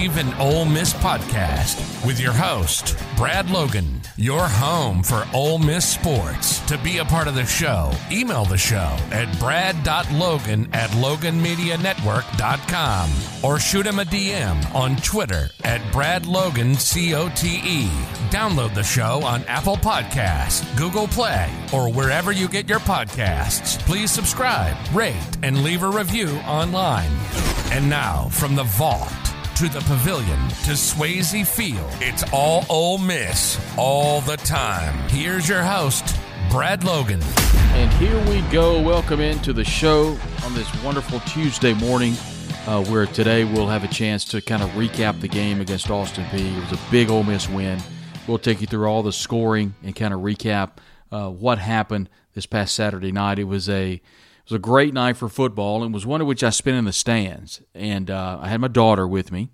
Bleav in Ole Miss podcast with your host, Brad Logan, your home for Ole Miss sports. To be a part of the show, email the show at brad.logan at loganmedianetwork.com or shoot him a DM on Twitter at bradlogancote. Download the show on Apple Podcasts, Google Play, or wherever you get your podcasts. Please subscribe, rate, and leave a review online. And now, from the vault to the pavilion to Swayze Field, it's all Ole Miss all the time. Here's your host, Brad Logan. And here we go. Welcome into the show on this wonderful Tuesday morning, uh, where today we'll have a chance to kind of recap the game against Austin Peay. It was a big Ole Miss win. We'll take you through all the scoring and kind of recap uh, what happened this past Saturday night. It was a was a great night for football, and was one of which I spent in the stands. And uh, I had my daughter with me,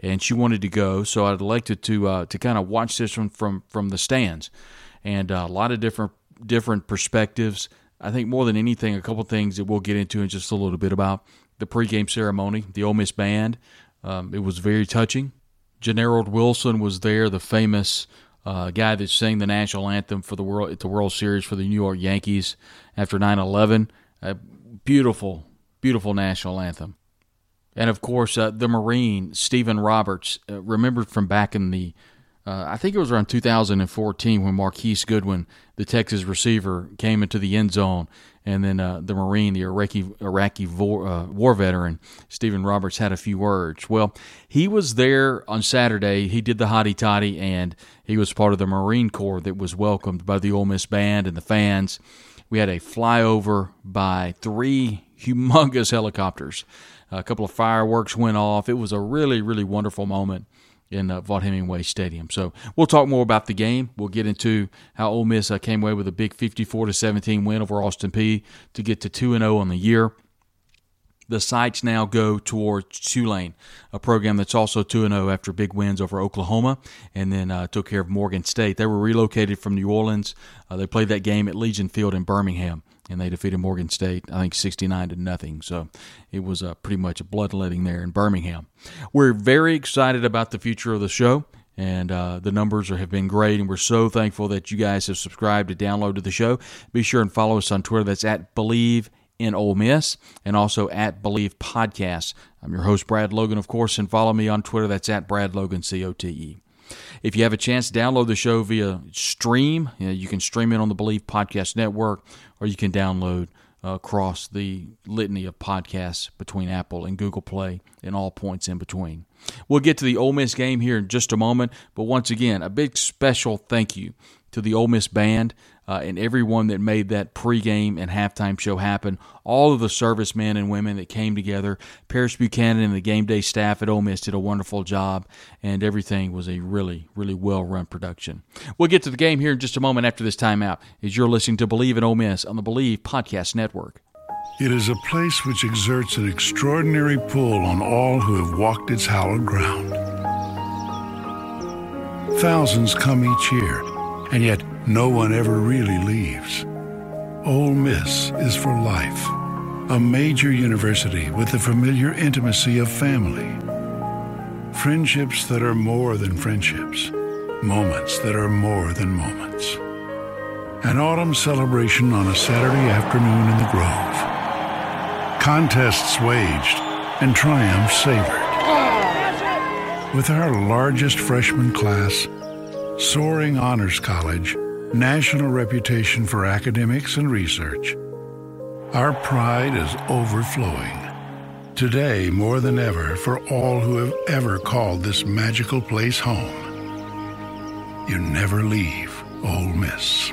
and she wanted to go, so I'd elected to uh, to kind of watch this one from from the stands, and uh, a lot of different different perspectives. I think more than anything, a couple things that we'll get into in just a little bit about the pregame ceremony, the Ole Miss band. Um, it was very touching. Generald Wilson was there, the famous uh, guy that sang the national anthem for the world at the World Series for the New York Yankees after 9/11. A beautiful, beautiful national anthem. And of course, uh, the Marine Stephen Roberts, uh, remembered from back in the, uh, I think it was around 2014 when Marquise Goodwin, the Texas receiver, came into the end zone, and then uh, the Marine, the Iraqi Iraqi war, uh, war veteran, Stephen Roberts, had a few words. Well, he was there on Saturday. He did the hottie toddy, and he was part of the Marine Corps that was welcomed by the Ole Miss band and the fans. We had a flyover by three humongous helicopters. A couple of fireworks went off. It was a really, really wonderful moment in uh, Vaught Hemingway Stadium. So we'll talk more about the game. We'll get into how Ole Miss uh, came away with a big 54 to 17 win over Austin Peay to get to 2 and 0 on the year. The sights now go towards Tulane, a program that's also 2 0 after big wins over Oklahoma and then uh, took care of Morgan State. They were relocated from New Orleans. Uh, they played that game at Legion Field in Birmingham and they defeated Morgan State, I think, 69 to nothing. So it was uh, pretty much a bloodletting there in Birmingham. We're very excited about the future of the show, and uh, the numbers are, have been great, and we're so thankful that you guys have subscribed to download to the show. Be sure and follow us on Twitter. That's at Bleav in Ole Miss, and also at Bleav Podcast. I'm your host, Brad Logan, of course, and follow me on Twitter. That's at Brad Logan, C O T E. If you have a chance, download the show via stream. You, know, you can stream it on the Bleav Podcast Network, or you can download uh, across the litany of podcasts between Apple and Google Play and all points in between. We'll get to the Ole Miss game here in just a moment, but once again, a big special thank you to the Ole Miss band uh, and everyone that made that pregame and halftime show happen. All of the servicemen and women that came together. Paris Buchanan and the game day staff at Ole Miss did a wonderful job, and everything was a really, really well run production. We'll get to the game here in just a moment after this timeout as you're listening to Bleav in Ole Miss on the Bleav Podcast Network. It is a place which exerts an extraordinary pull on all who have walked its hallowed ground. Thousands come each year, and yet no one ever really leaves. Ole Miss is for life, a major university with the familiar intimacy of family. Friendships that are more than friendships, moments that are more than moments. An autumn celebration on a Saturday afternoon in the Grove. Contests waged and triumphs savored. With our largest freshman class, soaring honors college, national reputation for academics and research, our pride is overflowing. Today, more than ever, for all who have ever called this magical place home, you never leave Ole Miss.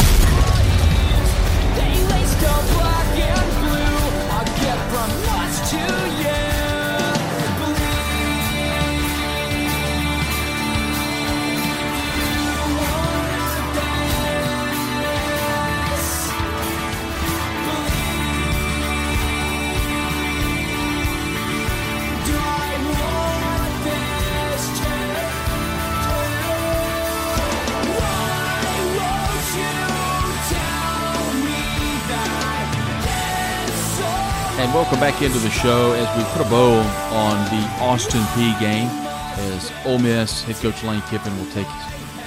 Back into the show as we put a bow on the Austin Peay game. As Ole Miss head coach Lane Kiffin will take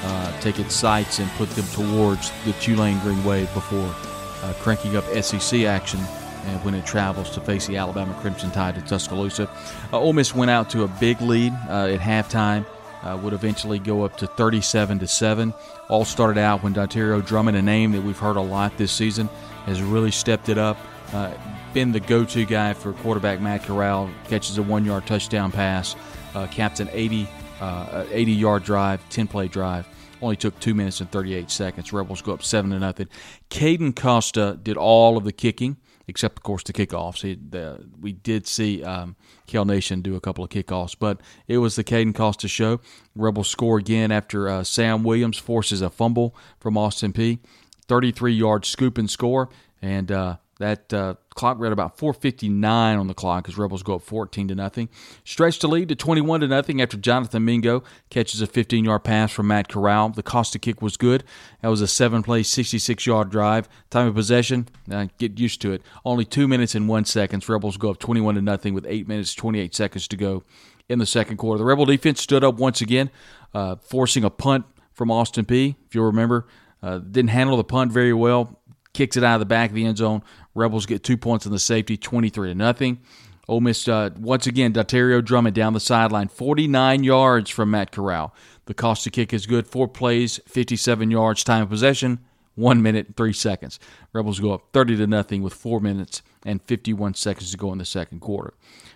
uh, take its sights and put them towards the Tulane Green Wave before uh, cranking up SEC action and when it travels to face the Alabama Crimson Tide at Tuscaloosa. Uh, Ole Miss went out to a big lead uh, at halftime. Uh, would eventually go up to 37 to seven. All started out when Dontario Drummond, a name that we've heard a lot this season, has really stepped it up. Uh, been the go-to guy for quarterback Matt Corral. Catches a one-yard touchdown pass, uh, caps an 80 uh, 80 yard drive, 10 play drive. Only took two minutes and 38 seconds. Rebels go up seven to nothing. Caden Costa did all of the kicking, except of course the kickoffs. He, the, we did see um, Nation do a couple of kickoffs, but it was the Caden Costa show. Rebels score again after uh, Sam Williams forces a fumble from Austin Peay. 33 yard scoop and score, and uh, that uh, clock read about 4:59 on the clock as Rebels go up 14 to nothing. Stretch the lead to 21 to nothing after Jonathan Mingo catches a 15-yard pass from Matt Corral. The Costa kick was good. That was a seven-play, 66-yard drive. Time of possession, uh, get used to it. Only two minutes and one seconds. Rebels go up 21 to nothing with eight minutes 28 seconds to go in the second quarter. The Rebel defense stood up once again, uh, forcing a punt from Austin Peay. If you'll remember, uh, didn't handle the punt very well. Kicks it out of the back of the end zone. Rebels get two points in the safety, 23 to nothing. Ole Miss, uh, once again, Dontario Drummond down the sideline, 49 yards from Matt Corral. The cost Costa kick is good. Four plays, 57 yards, time of possession, one minute three seconds. Rebels go up 30 to nothing with four minutes and 51 seconds to go in the second quarter.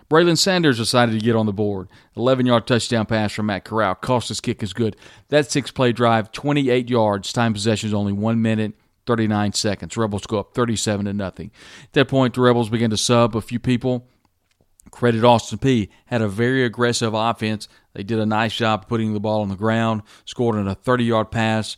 Braylon Sanders decided to get on the board. 11 yard touchdown pass from Matt Corral. Cost Costa's kick is good. That six play drive, 28 yards. Time possession is only one minute 39 seconds. Rebels go up 37 to nothing. At that point, the Rebels begin to sub a few people. Credit Austin Peay had a very aggressive offense. They did a nice job putting the ball on the ground, scored on a 30 yard pass.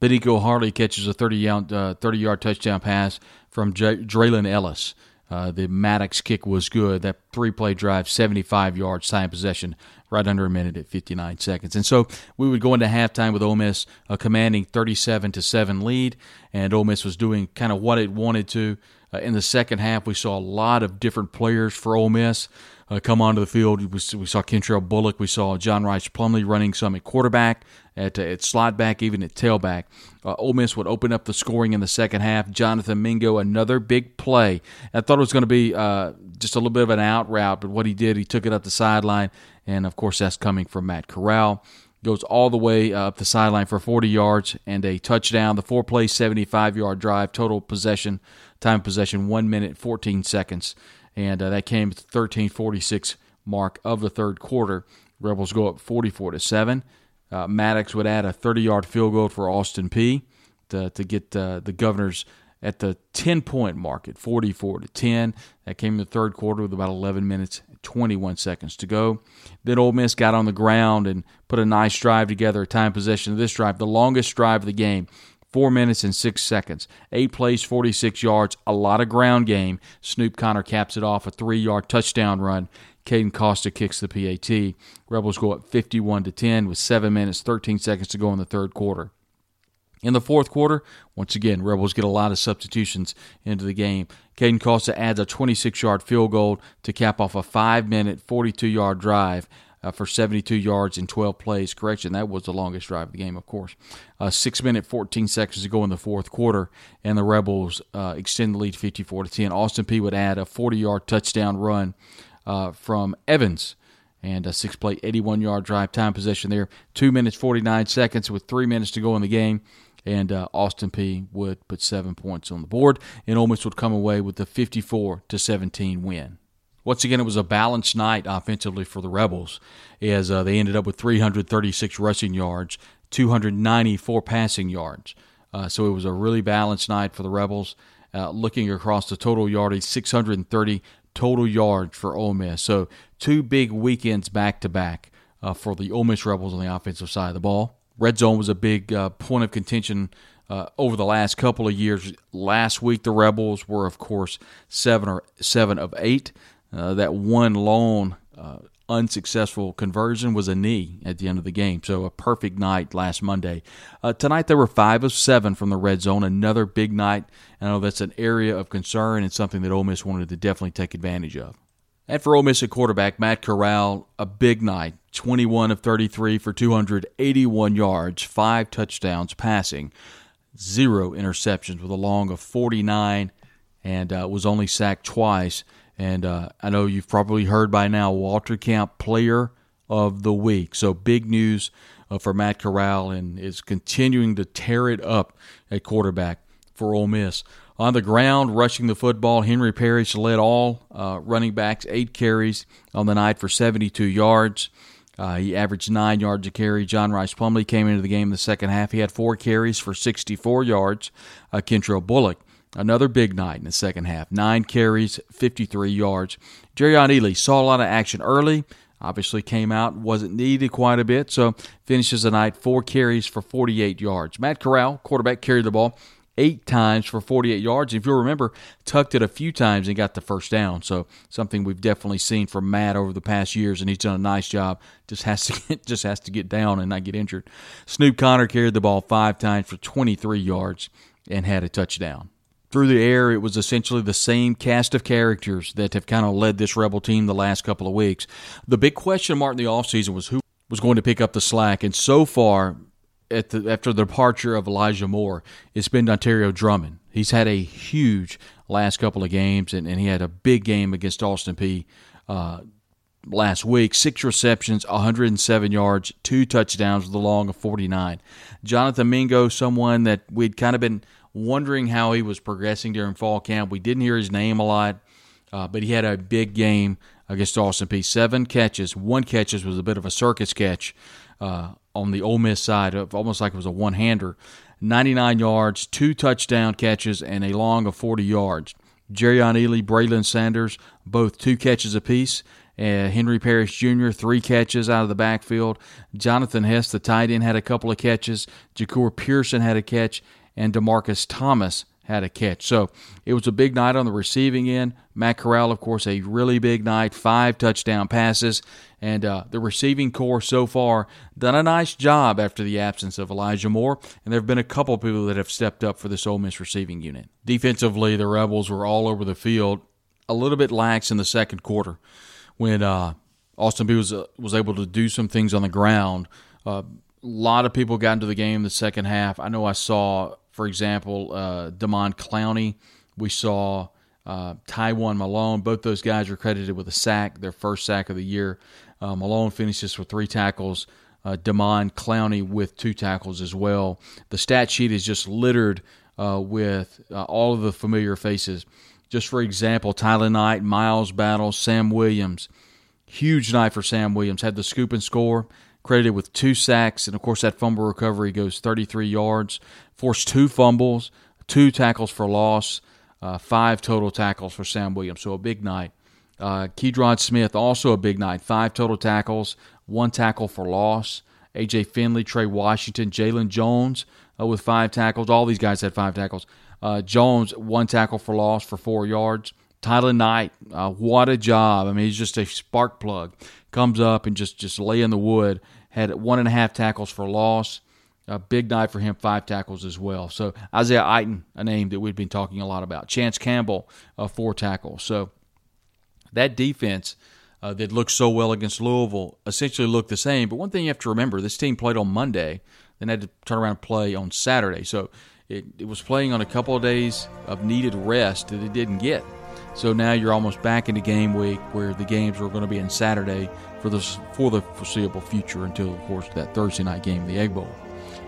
Baniko Harley catches a 30 yard, uh, 30 yard touchdown pass from J- Draylen Ellis. Uh, the Maddox kick was good. That three play drive, 75 yards, time possession right under a minute at 59 seconds. And so we would go into halftime with Ole Miss a commanding 37 to 7 lead, and Ole Miss was doing kind of what it wanted to. Uh, in the second half, we saw a lot of different players for Ole Miss uh, come onto the field. We, we saw Kentrell Bullock. We saw John Rhys Plumlee running some at quarterback, at, uh, at slot back, even at tailback. Uh, Ole Miss would open up the scoring in the second half. Jonathan Mingo, another big play. I thought it was going to be uh, just a little bit of an out route, but what he did, he took it up the sideline, and of course, that's coming from Matt Corral. Goes all the way up the sideline for 40 yards and a touchdown. The four play, 75 yard drive, total possession, time possession, 1 minute, 14 seconds and uh, that came at the 13:46 mark of the third quarter. Rebels go up 44 to seven. Uh, Maddox would add a 30-yard field goal for Austin Peay to, to get uh, the Governors at the 10-point mark at 44 to 10. That came in the third quarter with about 11 minutes 21 seconds to go. Then Ole Miss got on the ground and put a nice drive together, a time possession of this drive, the longest drive of the game, Four minutes and six seconds. Eight plays, 46 yards, a lot of ground game. Snoop Conner caps it off a three yard touchdown run. Caden Costa kicks the PAT. Rebels go up 51 to 10 with seven minutes, 13 seconds to go in the third quarter. In the fourth quarter, once again, Rebels get a lot of substitutions into the game. Caden Costa adds a 26 yard field goal to cap off a five minute, 42 yard drive. Uh, for 72 yards in 12 plays. Correction, that was the longest drive of the game, of course. Uh, six minute 14 seconds to go in the fourth quarter, and the Rebels uh, extend the lead 54 to 10. Austin Peay would add a 40 yard touchdown run uh, from Evans and a six play 81 yard drive time possession there. Two minutes 49 seconds with three minutes to go in the game. And uh, Austin Peay would put seven points on the board, and Ole Miss would come away with a 54 to 17 win. Once again, it was a balanced night offensively for the Rebels, as uh, they ended up with 336 rushing yards, 294 passing yards. Uh, so it was a really balanced night for the Rebels. Uh, looking across the total yardage, 630 total yards for Ole Miss. So two big weekends back to back for the Ole Miss Rebels on the offensive side of the ball. Red zone was a big uh, point of contention uh, over the last couple of years. Last week, the Rebels were, of course, seven or seven of eight. Uh, that one lone uh, unsuccessful conversion was a knee at the end of the game. So a perfect night last Monday. Uh, tonight they were five of seven from the red zone. Another big night. I know that's an area of concern and something that Ole Miss wanted to definitely take advantage of. And for Ole Miss at quarterback, Matt Corral, a big night. 21 of 33 for 281 yards, five touchdowns passing, zero interceptions with a long of 49, and uh, was only sacked twice. And uh, I know you've probably heard by now Walter Camp Player of the Week. So big news uh, for Matt Corral and is continuing to tear it up at quarterback for Ole Miss. On the ground, rushing the football, Henry Parrish led all uh, running backs, eight carries on the night for 72 yards. Uh, he averaged nine yards a carry. John Rhys Plumlee came into the game in the second half. He had four carries for 64 yards. Uh, Kentrell Bullock, another big night in the second half. Nine carries, 53 yards. Jerrion Ealy saw a lot of action early. Obviously came out, wasn't needed quite a bit, so finishes the night four carries for 48 yards. Matt Corral, quarterback, carried the ball eight times for 48 yards. If you'll remember, tucked it a few times and got the first down. So something we've definitely seen from Matt over the past years, and he's done a nice job. Just has to get, just has to get down and not get injured. Snoop Conner carried the ball five times for 23 yards and had a touchdown. Through the air, it was essentially the same cast of characters that have kind of led this Rebel team the last couple of weeks. The big question mark in the offseason was who was going to pick up the slack, and so far, at the, after the departure of Elijah Moore, it's been Dontario Drummond. He's had a huge last couple of games, and, and he had a big game against Austin Peay. uh, last week. Six receptions, 107 yards, two touchdowns with a long of 49. Jonathan Mingo, someone that we'd kind of been wondering how he was progressing during fall camp. We didn't hear his name a lot, uh, but he had a big game against Austin Peay. Seven catches, one catches was a bit of a circus catch. Uh, on the Ole Miss side, of almost like it was a one hander. 99 yards, two touchdown catches, and a long of 40 yards. Jerrion Ealy, Braylon Sanders, both two catches apiece. Uh, Henry Parrish Jr., three catches out of the backfield. Jonathan Hess, the tight end, had a couple of catches. Jahcour Pearson had a catch. And Demarcus Thomas had a catch. So it was a big night on the receiving end. Matt Corral, of course, a really big night, five touchdown passes. And uh, the receiving corps so far done a nice job after the absence of Elijah Moore. And there have been a couple of people that have stepped up for this Ole Miss receiving unit. Defensively, the Rebels were all over the field, a little bit lax in the second quarter when uh, Austin Peay was, uh, was able to do some things on the ground. Uh, a lot of people got into the game in the second half. I know I saw for example, uh, Demon Clowney. We saw uh, Tywone Malone. Both those guys are credited with a sack, their first sack of the year. Uh, Malone finishes with three tackles. Uh, Demon Clowney with two tackles as well. The stat sheet is just littered uh, with uh, all of the familiar faces. Just for example, Tyler Knight, Miles Battle, Sam Williams. Huge night for Sam Williams. Had the scoop and score credited with two sacks, and of course that fumble recovery goes 33 yards. Forced two fumbles, two tackles for loss, uh, five total tackles for Sam Williams. So a big night. Uh, Smith also a big night. Five total tackles, one tackle for loss. AJ Finley, Trey Washington, Jalen Jones uh, with five tackles. All these guys had five tackles. Uh, Jones one tackle for loss for four yards. Tyler Knight, uh, what a job! I mean, he's just a spark plug. Comes up and just just lay in the wood had one and a half tackles for loss. A big night for him, five tackles as well. So Isaiah Iton, a name that we've been talking a lot about. Chance Campbell, uh, four tackles. So that defense uh, that looked so well against Louisville essentially looked the same. But one thing you have to remember this team played on Monday, then had to turn around and play on Saturday. So it, it was playing on a couple of days of needed rest that it didn't get. So now you're almost back into game week where the games are going to be on Saturday for the for the foreseeable future until, of course, that Thursday night game, the Egg Bowl.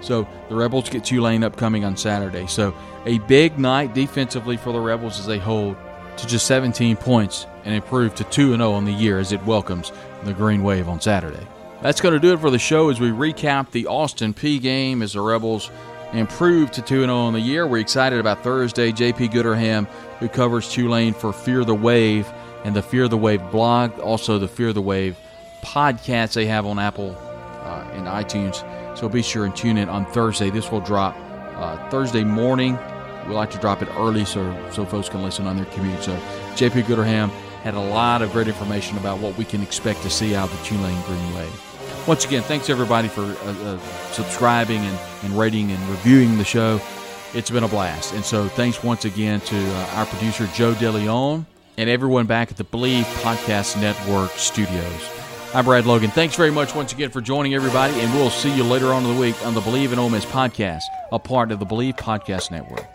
So the Rebels get Tulane upcoming on Saturday. So a big night defensively for the Rebels as they hold to just 17 points and improve to 2 0 on the year as it welcomes the Green Wave on Saturday. That's going to do it for the show as we recap the Austin Peay game as the Rebels improve to 2 0 on the year. We're excited about Thursday. JP Gooderham, who covers Tulane for Fear the Wave and the Fear the Wave blog, also the Fear the Wave podcast they have on Apple uh, and iTunes. So be sure and tune in on Thursday. This will drop uh, Thursday morning. We like to drop it early so so folks can listen on their commute. So JP Gooderham had a lot of great information about what we can expect to see out of the Tulane Green Wave. Once again, thanks everybody for uh, uh, subscribing and, and rating and reviewing the show. It's been a blast. And so thanks once again to uh, our producer, Joe DeLeon, and everyone back at the Bleav Podcast Network studios. I'm Brad Logan. Thanks very much once again for joining everybody, and we'll see you later on in the week on the Bleav in Ole Miss podcast, a part of the Bleav Podcast Network.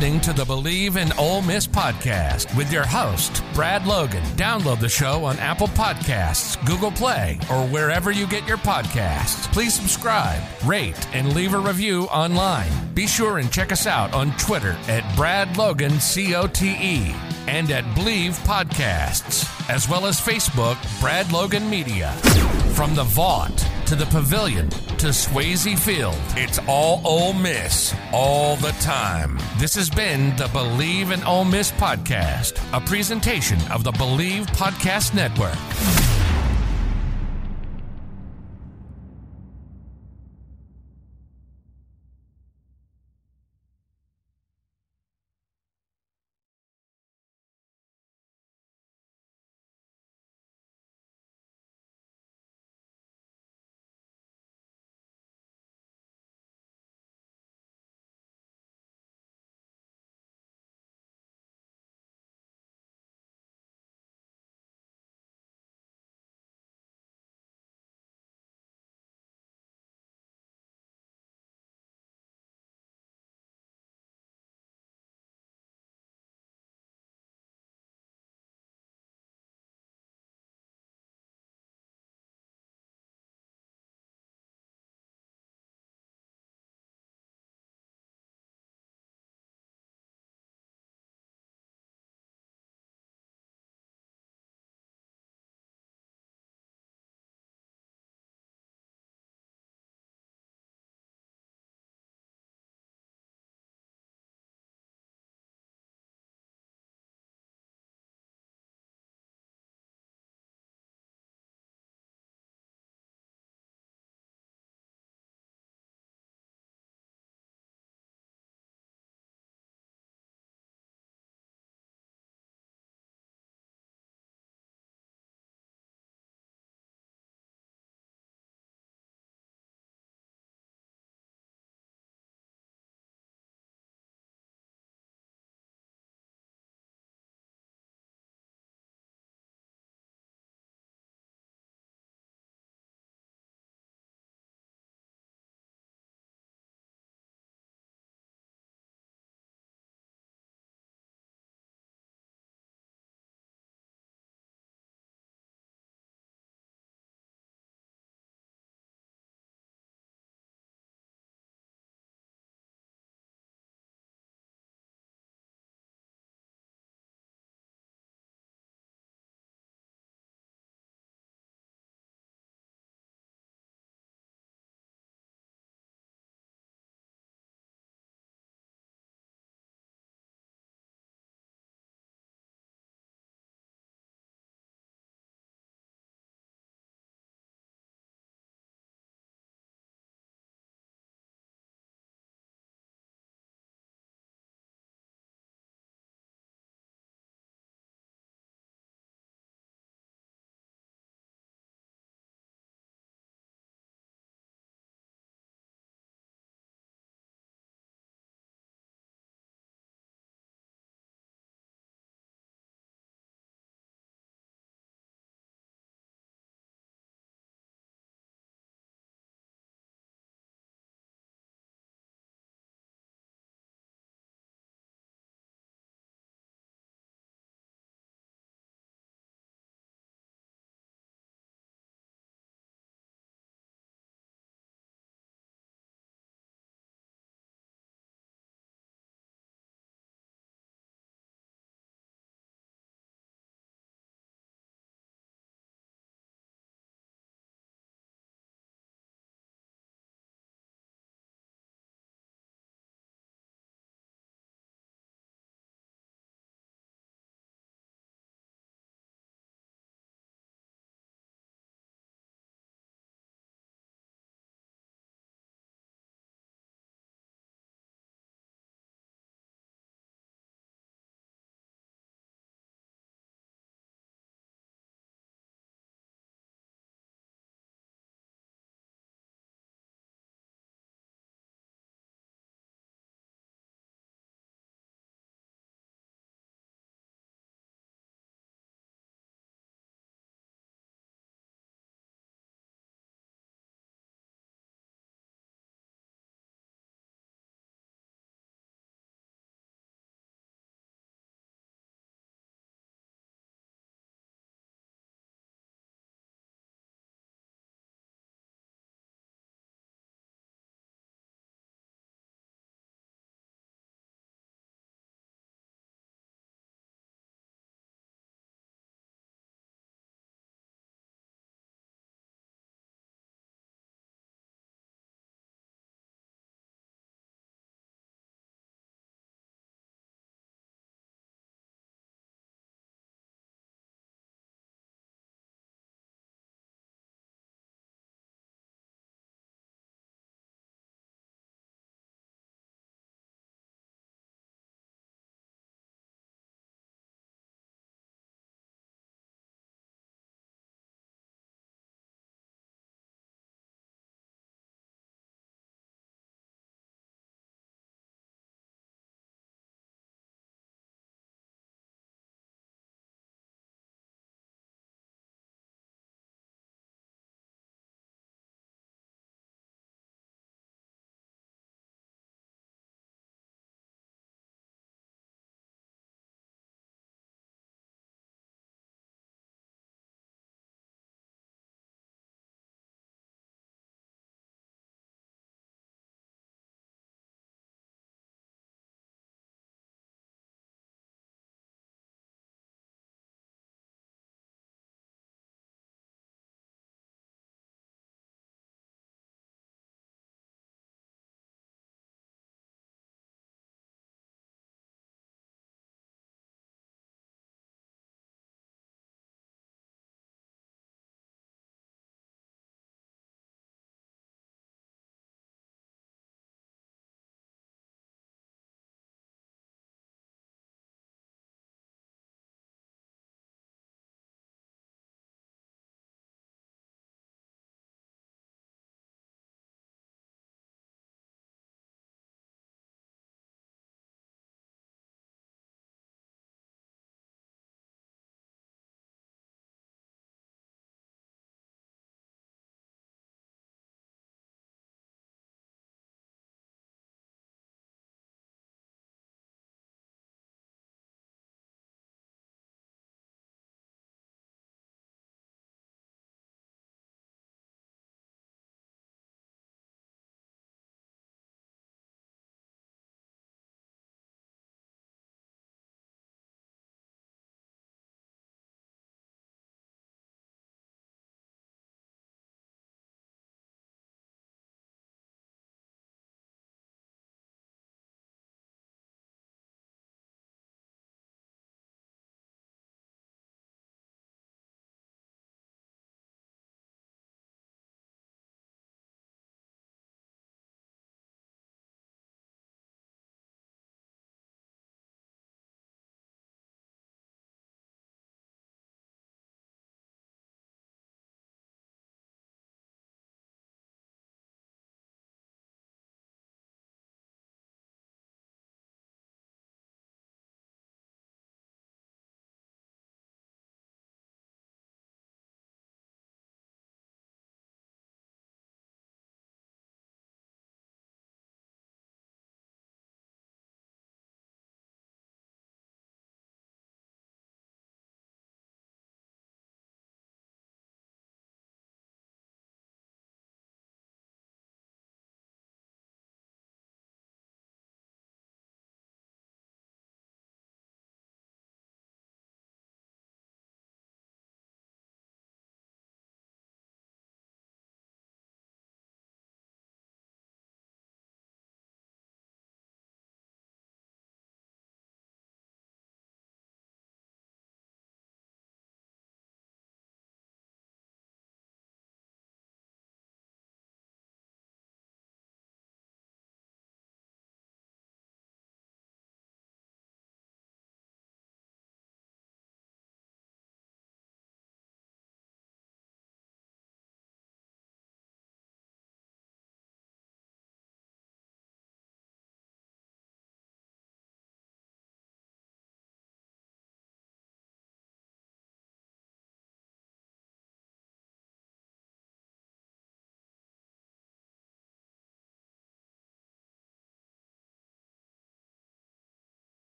Listening to the Bleav in Ole Miss podcast with your host, Brad Logan. Download the show on Apple Podcasts, Google Play, or wherever you get your podcasts. Please subscribe, rate, and leave a review online. Be sure and check us out on Twitter at Brad Logan COTE and at Bleav Podcasts, as well as Facebook, Brad Logan Media. From the Vaught to the Pavilion to Swayze Field, it's all Ole Miss all the time. This has been the Bleav in Ole Miss podcast, a presentation of the Bleav Podcast Network.